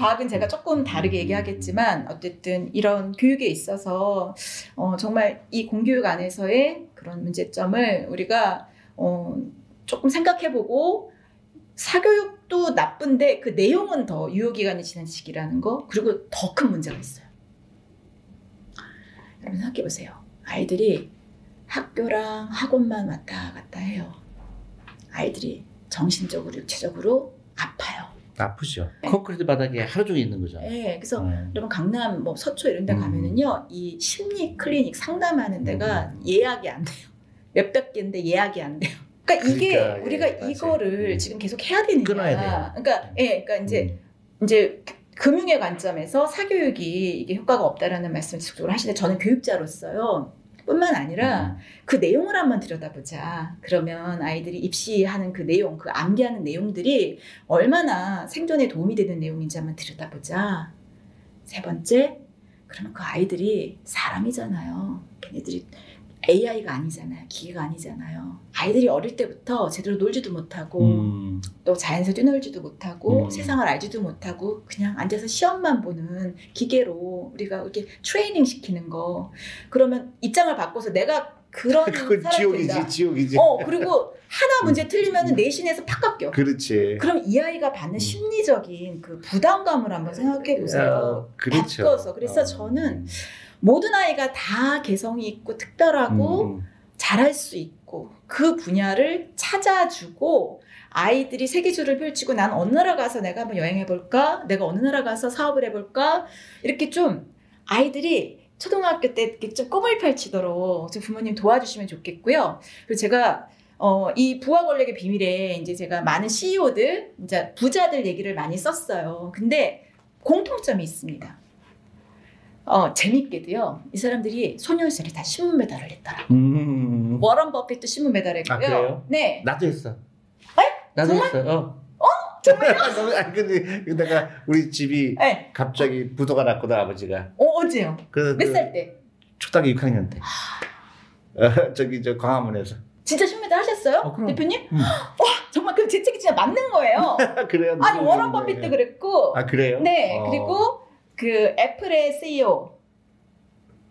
과학은 제가 조금 다르게 얘기하겠지만 어쨌든 이런 교육에 있어서 어, 정말 이 공교육 안에서의 그런 문제점을 우리가 어, 조금 생각해보고 사교육도 나쁜데 그 내용은 더 유효기간이 지난 시기라는 거 그리고 더 큰 문제가 있어요. 여러분 생각해보세요. 아이들이 학교랑 학원만 왔다 갔다 해요. 아이들이 정신적으로 육체적으로 아파요. 아프죠. 네. 콘크리트 바닥에 하루 종일 있는 거죠. 네, 그래서 음. 여러분 강남 뭐 서초 이런 데 음. 가면은요 이 심리 클리닉 상담하는 데가 음. 예약이 안 돼요 몇백 개인데 예약이 안 돼요 그러니까 이게 그러니까, 예, 우리가 맞아요. 이거를 음. 지금 계속 해야 끊어야 돼요. 그러니까 예 그러니까 이제 음. 이제 금융의 관점에서 사교육이 이게 효과가 없다라는 말씀을 지속적으로 하시는데 저는 교육자로서요 뿐만 아니라 그 내용을 한번 들여다보자. 그러면 아이들이 입시하는 그 내용, 그 암기하는 내용들이 얼마나 생존에 도움이 되는 내용인지 한번 들여다보자. 세 번째, 그러면 그 아이들이 사람이잖아요. 걔네들이 AI가 아니잖아요. 기계가 아니잖아요. 아이들이 어릴 때부터 제대로 놀지도 못하고 음. 또 자연에서 뛰놀지도 못하고 음. 세상을 알지도 못하고 그냥 앉아서 시험만 보는 기계로 우리가 이렇게 트레이닝 시키는 거 그러면 입장을 바꿔서 내가 그런 그건 지옥이지, 된다. 지옥이지. 어 그리고 하나 문제 틀리면 내신에서 팍 깎여. 그렇지. 그럼 이 아이가 받는 음. 심리적인 그 부담감을 한번 생각해 보세요. 어, 그렇죠. 바꿔서. 그래서 어. 저는 모든 아이가 다 개성이 있고 특별하고 음, 음. 잘할 수 있고 그 분야를 찾아주고 아이들이 세계주를 펼치고 난 어느 나라 가서 내가 한번 여행해 볼까? 내가 어느 나라 가서 사업을 해 볼까? 이렇게 좀 아이들이 초등학교 때 이렇게 좀 꿈을 펼치도록 좀 부모님 도와주시면 좋겠고요. 그리고 제가 어, 이 부하 권력의 비밀에 이제 제가 많은 CEO들, 이제 부자들 얘기를 많이 썼어요. 근데 공통점이 있습니다. 어, 재밌게도요. 이 사람들이 소녀시절에 다 신문 배달을 했더라. 음. 워런 버핏도 신문 배달했고요. 아, 그래요? 네. 나도 했어. 나도 정말? 했어. 어. 정말요? 너무 아 근데 내가 우리 집이 네. 갑자기 부도가 났거든 아버지가. 어, 언제요? 그, 몇그살 때? 초등학교 6학년 때. 어, 저기 저 광화문에서. 진짜 신문 배달 하셨어요? 어. 대표님? 음. 정말 그제 책이 진짜 맞는 거예요. 그래요. 아니, 워런. 버핏도 그랬고. 아 그래요? 네. 어. 그리고 그 애플의 CEO.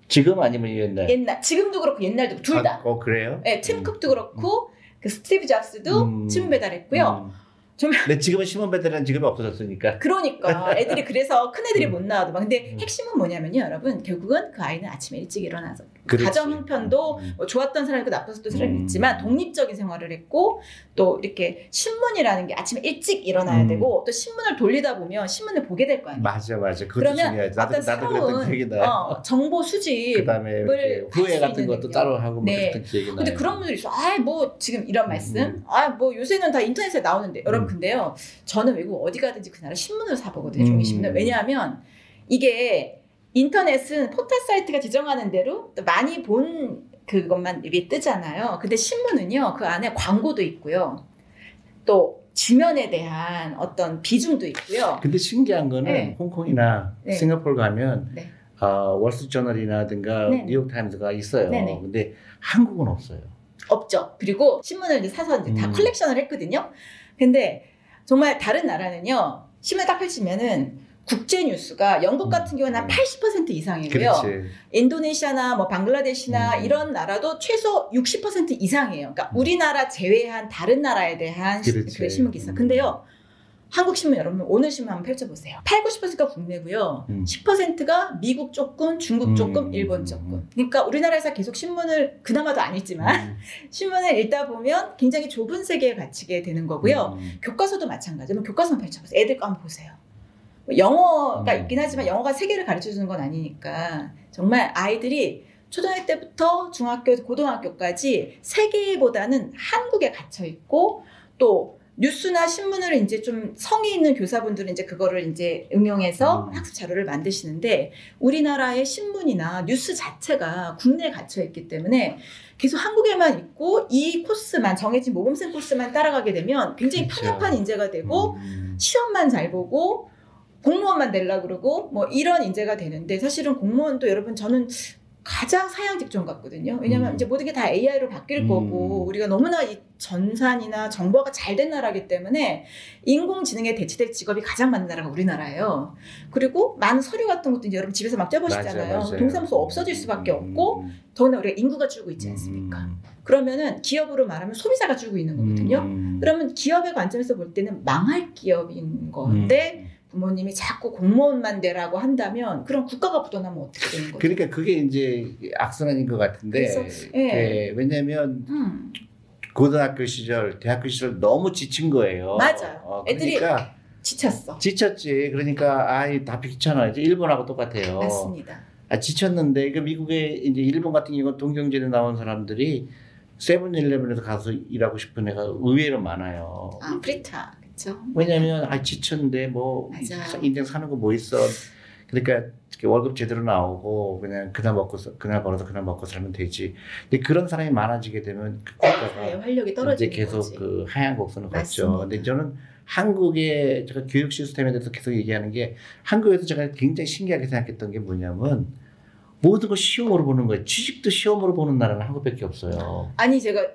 지금 아니면 옛날. 옛날, 지금도 그렇고 옛날도 둘 다. 아, 어 그래요? 네, 팀 쿡도 그렇고, 그 스티브 잡스도 음. 신문 배달했고요. 음. 근데 지금은 신문 배달은 지금이 없어졌으니까. 그러니까 애들이 그래서 큰 애들이 못 나와도 막 근데 음. 핵심은 뭐냐면요 여러분 결국은 그 아이는 아침에 일찍 일어나서 그렇지. 가정 형편도 음. 뭐 좋았던 사람이 있고 나빴던 사람이 음. 있지만 독립적인 생활을 했고 또 이렇게 신문이라는 게 아침에 일찍 일어나야 음. 되고 또 신문을 돌리다 보면 신문을 보게 될 거 아니에요. 맞아 맞아. 그러면 중요하지. 나도 어떤 나도 새로운 나. 어, 정보 수집 그다음에 이렇게 할수 후회 같은 것도 능력. 따로 하고 뭐 네. 그랬던 기억이 나. 근데 그런 분들이 있어. 아, 뭐 지금 이런 말씀. 음. 아, 뭐 요새는 다 인터넷에 나오는데. 여러분 음. 근데요. 저는 외국 어디 가든지 그 나라 신문을 사 보거든요. 종이 음. 신문을. 왜냐하면 이게 인터넷은 포털 사이트가 지정하는 대로 또 많이 본 그것만 이게 뜨잖아요. 근데 신문은요. 그 안에 광고도 있고요. 또 지면에 대한 어떤 비중도 있고요. 근데 신기한 거는 네. 홍콩이나 네. 싱가포르 가면 네. 어, 월스트리저널이나든가 네네. 뉴욕 타임즈가 있어요. 네네. 근데 한국은 없어요. 없죠. 그리고 신문을 이제 사서 이제 다 음. 컬렉션을 했거든요. 근데 정말 다른 나라는요. 신문 딱 펼치면은 국제 뉴스가 영국 음. 같은 경우는 한 80% 이상이고요. 그렇지. 인도네시아나 뭐 방글라데시나 음. 이런 나라도 최소 60% 이상이에요. 그러니까 음. 우리나라 제외한 다른 나라에 대한 시-. 그 신문 기사. 음. 근데요. 한국 신문 여러분 오늘 신문 한번 펼쳐보세요. 8, 90%가 국내고요. 음. 10%가 미국 조금, 중국 조금, 음. 일본 조금. 그러니까 우리나라에서 계속 신문을 그나마도 안 읽지만 음. 신문을 읽다 보면 굉장히 좁은 세계에 갇히게 되는 거고요. 음. 교과서도 마찬가지로 교과서만 펼쳐보세요. 애들 거 한번 보세요. 뭐 영어가 음. 있긴 하지만 영어가 세계를 가르쳐 주는 건 아니니까 정말 아이들이 초등학교 때부터 중학교, 고등학교까지 세계보다는 한국에 갇혀 있고 또 뉴스나 신문을 이제 좀 성의 있는 교사분들은 이제 그거를 이제 응용해서 음. 학습 자료를 만드시는데 우리나라의 신문이나 뉴스 자체가 국내에 갇혀 있기 때문에 계속 한국에만 있고 이 코스만 정해진 모범생 코스만 따라가게 되면 굉장히 그렇죠. 편협한 인재가 되고 음. 시험만 잘 보고 공무원만 되려 그러고 뭐 이런 인재가 되는데 사실은 공무원도 여러분 저는 가장 사양 직전 같거든요. 왜냐하면 음. 이제 모든 게 다 AI로 바뀔 음. 거고 우리가 너무나 이 전산이나 정보가 잘 된 나라기 때문에 인공지능에 대체될 직업이 가장 많은 나라가 우리나라예요. 그리고 많은 서류 같은 것도 이제 여러분 집에서 막 맞아요. 동사무소 없어질 수밖에 음, 없고 음, 더구나 우리가 인구가 줄고 있지 않습니까? 음, 그러면은 기업으로 말하면 소비자가 줄고 있는 거거든요. 음. 그러면 기업의 관점에서 볼 때는 망할 기업인 건데 음. 부모님이 자꾸 공무원만 되라고 한다면 그럼 국가가 묻어나면 어떻게 되는 거죠? 그러니까 그게 이제 악순환인 것 같은데 그래서, 예. 예, 왜냐하면 음, 고등학교 시절, 대학교 시절 너무 지친 거예요. 맞아요. 어, 애들이 그러니까 지쳤어. 지쳤지. 그러니까 아이 다 귀찮아. 이제 일본하고 똑같아요. 맞습니다. 아 지쳤는데 그 미국에 이제 일본 같은 경우 동경제대 나온 사람들이 세븐일레븐에서 가서 일하고 싶은 애가 의외로 많아요. 아 프리타 그렇죠. 왜냐면 아 지쳤는데 뭐 맞아요. 인생 사는 거 뭐 있어. 그러니까 월급 제대로 나오고 그냥 그날 먹고 서- 그날 벌어서 그날 먹고 살면 되지. 근데 그런 사람이 많아지게 되면 그 네, 국가가 활력이 이제 떨어지는 계속 거지. 그 하향 곡선을 걷죠. 근데 저는 한국의 제가 교육 시스템에 대해서 계속 얘기하는 게 한국에서 제가 굉장히 신기하게 생각했던 게 뭐냐면 모든 걸 시험으로 보는 거예요. 취직도 시험으로 보는 나라는 한국밖에 없어요. 아니 제가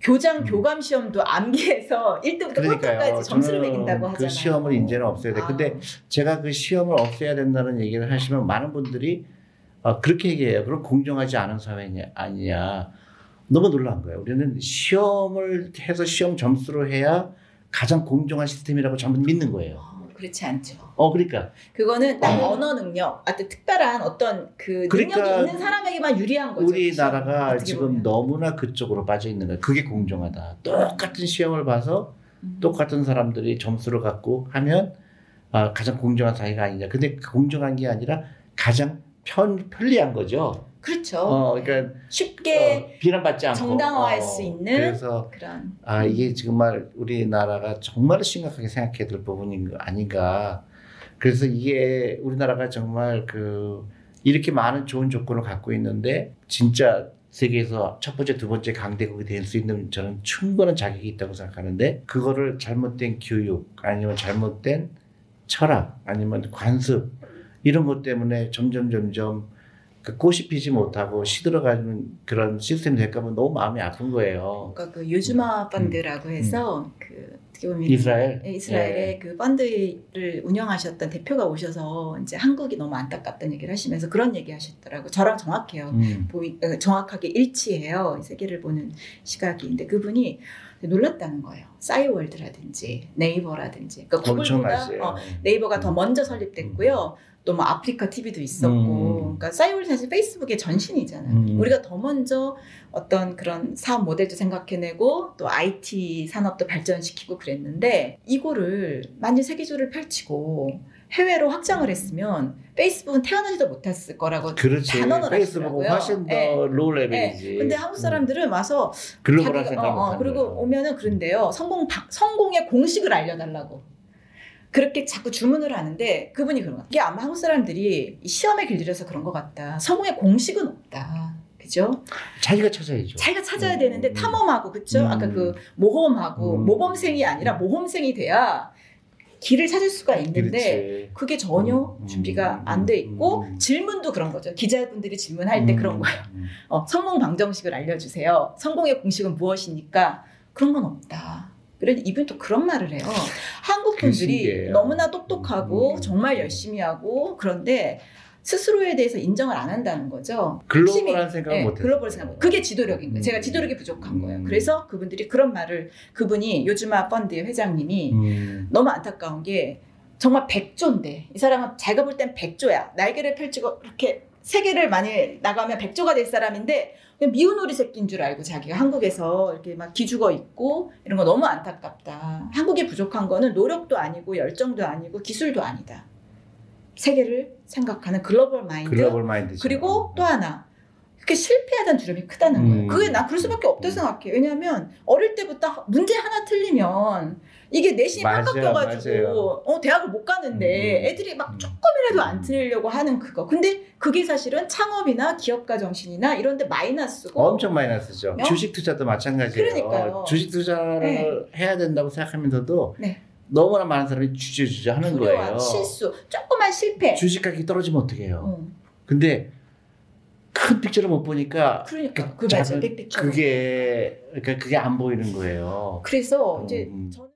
교장 음. 교감 시험도 암기해서 1등부터 그러니까요. 꼴등까지 점수를 저는 매긴다고 하잖아요. 그 시험을 이제는 없애야 돼. 근데 제가 그 시험을 없애야 된다는 얘기를 하시면 많은 분들이 어, 그렇게 얘기해요. 그럼 공정하지 않은 사회냐 아니냐. 너무 놀란 거예요. 우리는 시험을 해서 시험 점수로 해야 가장 공정한 시스템이라고 전부 믿는 거예요. 어, 그렇지 않죠. 어, 그러니까 그거는 딱 언어 능력, 어떤 특별한 어떤 그 그러니까 능력이 있는 사람에게만 유리한 거죠. 우리나라가 지금 보면. 너무나 그쪽으로 빠져 있는 거예요. 그게 공정하다. 똑같은 시험을 봐서 음. 똑같은 사람들이 점수를 갖고 하면 아, 가장 공정한 사회가 아니냐. 근데 그 공정한 게 아니라 가장 편, 편리한 거죠. 그렇죠. 어, 그러니까 쉽게 어, 비난받지 않고 정당화할 어, 수 있는 그래서 그런 아 이게 정말 우리나라가 정말 심각하게 생각해야 될 부분인 거 아닌가. 그래서 이게 우리나라가 정말 그 이렇게 많은 좋은 조건을 갖고 있는데 진짜 세계에서 첫 번째, 두 번째 강대국이 될 수 있는 저는 충분한 자격이 있다고 생각하는데 그거를 잘못된 교육 아니면 잘못된 철학 아니면 관습 이런 것 때문에 점점 점점 그 꽃이 피지 못하고 시들어가는 그런 시스템이 될까 봐 너무 마음이 아픈 거예요. 그러니까 그 요즈마 펀드라고 해서 그 어떻게 보면 음. 이스라엘? 예, 이스라엘의 예. 그 펀드를 운영하셨던 대표가 오셔서 이제 한국이 너무 안타깝다는 얘기를 하시면서 그런 얘기 하셨더라고. 저랑 정확해요. 음. 보이, 어, 정확하게 일치해요. 이 세계를 보는 시각이. 근데 그분이 놀랐다는 거예요. 싸이월드라든지 네이버라든지. 그러니까 구글보다. 어, 네이버가 더 먼저 설립됐고요. 또 뭐 아프리카 TV도 있었고, 음. 그러니까 싸이월드 사실 페이스북의 전신이잖아요. 음. 우리가 더 먼저 어떤 그런 사업 모델도 생각해내고 또 IT 산업도 발전시키고 그랬는데 이거를 만일 세계주를 펼치고 해외로 확장을 했으면 페이스북은 태어나지도 못했을 거라고 그렇지. 단언을 페이스북은. 훨씬 더 예. low level이지. 네. 근데 한국 사람들은 와서 글로벌한 생각 어, 못 어, 그리고. 오면은 그런데요. 성공 방- 성공의 공식을 알려달라고. 그렇게 자꾸 주문을 하는데 그분이 그런 거야. 이게 아마 한국 사람들이 이 시험에 길들여서 그런 것 같다. 성공의 공식은 없다. 그죠? 자기가 찾아야죠. 자기가 찾아야 음, 되는데 음. 탐험하고 그죠? 음. 아까 그 모험하고 음. 모범생이 아니라 모험생이 돼야 길을 찾을 수가 있는데 그렇지. 그게 전혀 음, 준비가 음, 안돼 있고 음. 질문도 그런 거죠. 기자분들이 질문할 때 그런 거예요. 음. 어, 성공 방정식을 알려주세요. 성공의 공식은 무엇입니까? 그런 건 없다. 그래서 이분 또 그런 말을 해요. 한국 분들이. 너무나 똑똑하고 음. 정말 열심히 하고 그런데 스스로에 대해서 인정을 안 한다는 거죠. 글로벌한 생각을 네, 못. 글로벌 생각. 그게 지도력인 거예요. 음. 제가 지도력이 부족한 거예요. 음. 그래서 그분들이 그런 말을 그분이 요즈마 펀드의 회장님이 음. 너무 안타까운 게 정말 백조인데 이 사람은 자기가 볼 땐 백조야. 날개를 펼치고 이렇게 세계를 많이 나가면 백조가 될 사람인데 그냥 미운 오리 새끼인 줄 알고 자기가 한국에서 이렇게 막 기죽어 있고 이런 거 너무 안타깝다. 한국이 부족한 거는 노력도 아니고 열정도 아니고 기술도 아니다. 세계를 생각하는 글로벌 마인드 글로벌 마인드죠. 그리고 또 하나 그렇게 실패하다는 두려움이 크다는 거예요. 음. 그게 나 그럴 수밖에 없다고 음. 생각해. 왜냐하면 어릴 때부터 문제 하나 틀리면 이게 내신이 팍깎여가지고. 어 대학을 못 가는데 음. 애들이 막 음. 조금이라도 안 틀리려고 하는 그거. 근데 그게 사실은 창업이나 기업가 정신이나 이런데 마이너스고 엄청 마이너스죠. 어? 주식 투자도 마찬가지예요. 그러니까요. 주식 투자를 네. 해야 된다고 생각하면서도 네. 너무나 많은 사람이 주저주저 하는 거예요. 실수, 조그만 실패. 주식 가격이 떨어지면 어떻게 해요? 어. 근데 큰 픽처를 못 보니까 그러니까 그그 맞아요. 작은- 빅픽처. 그게 그러니까 그게 안 보이는 거예요. 그래서 이제 음. 저는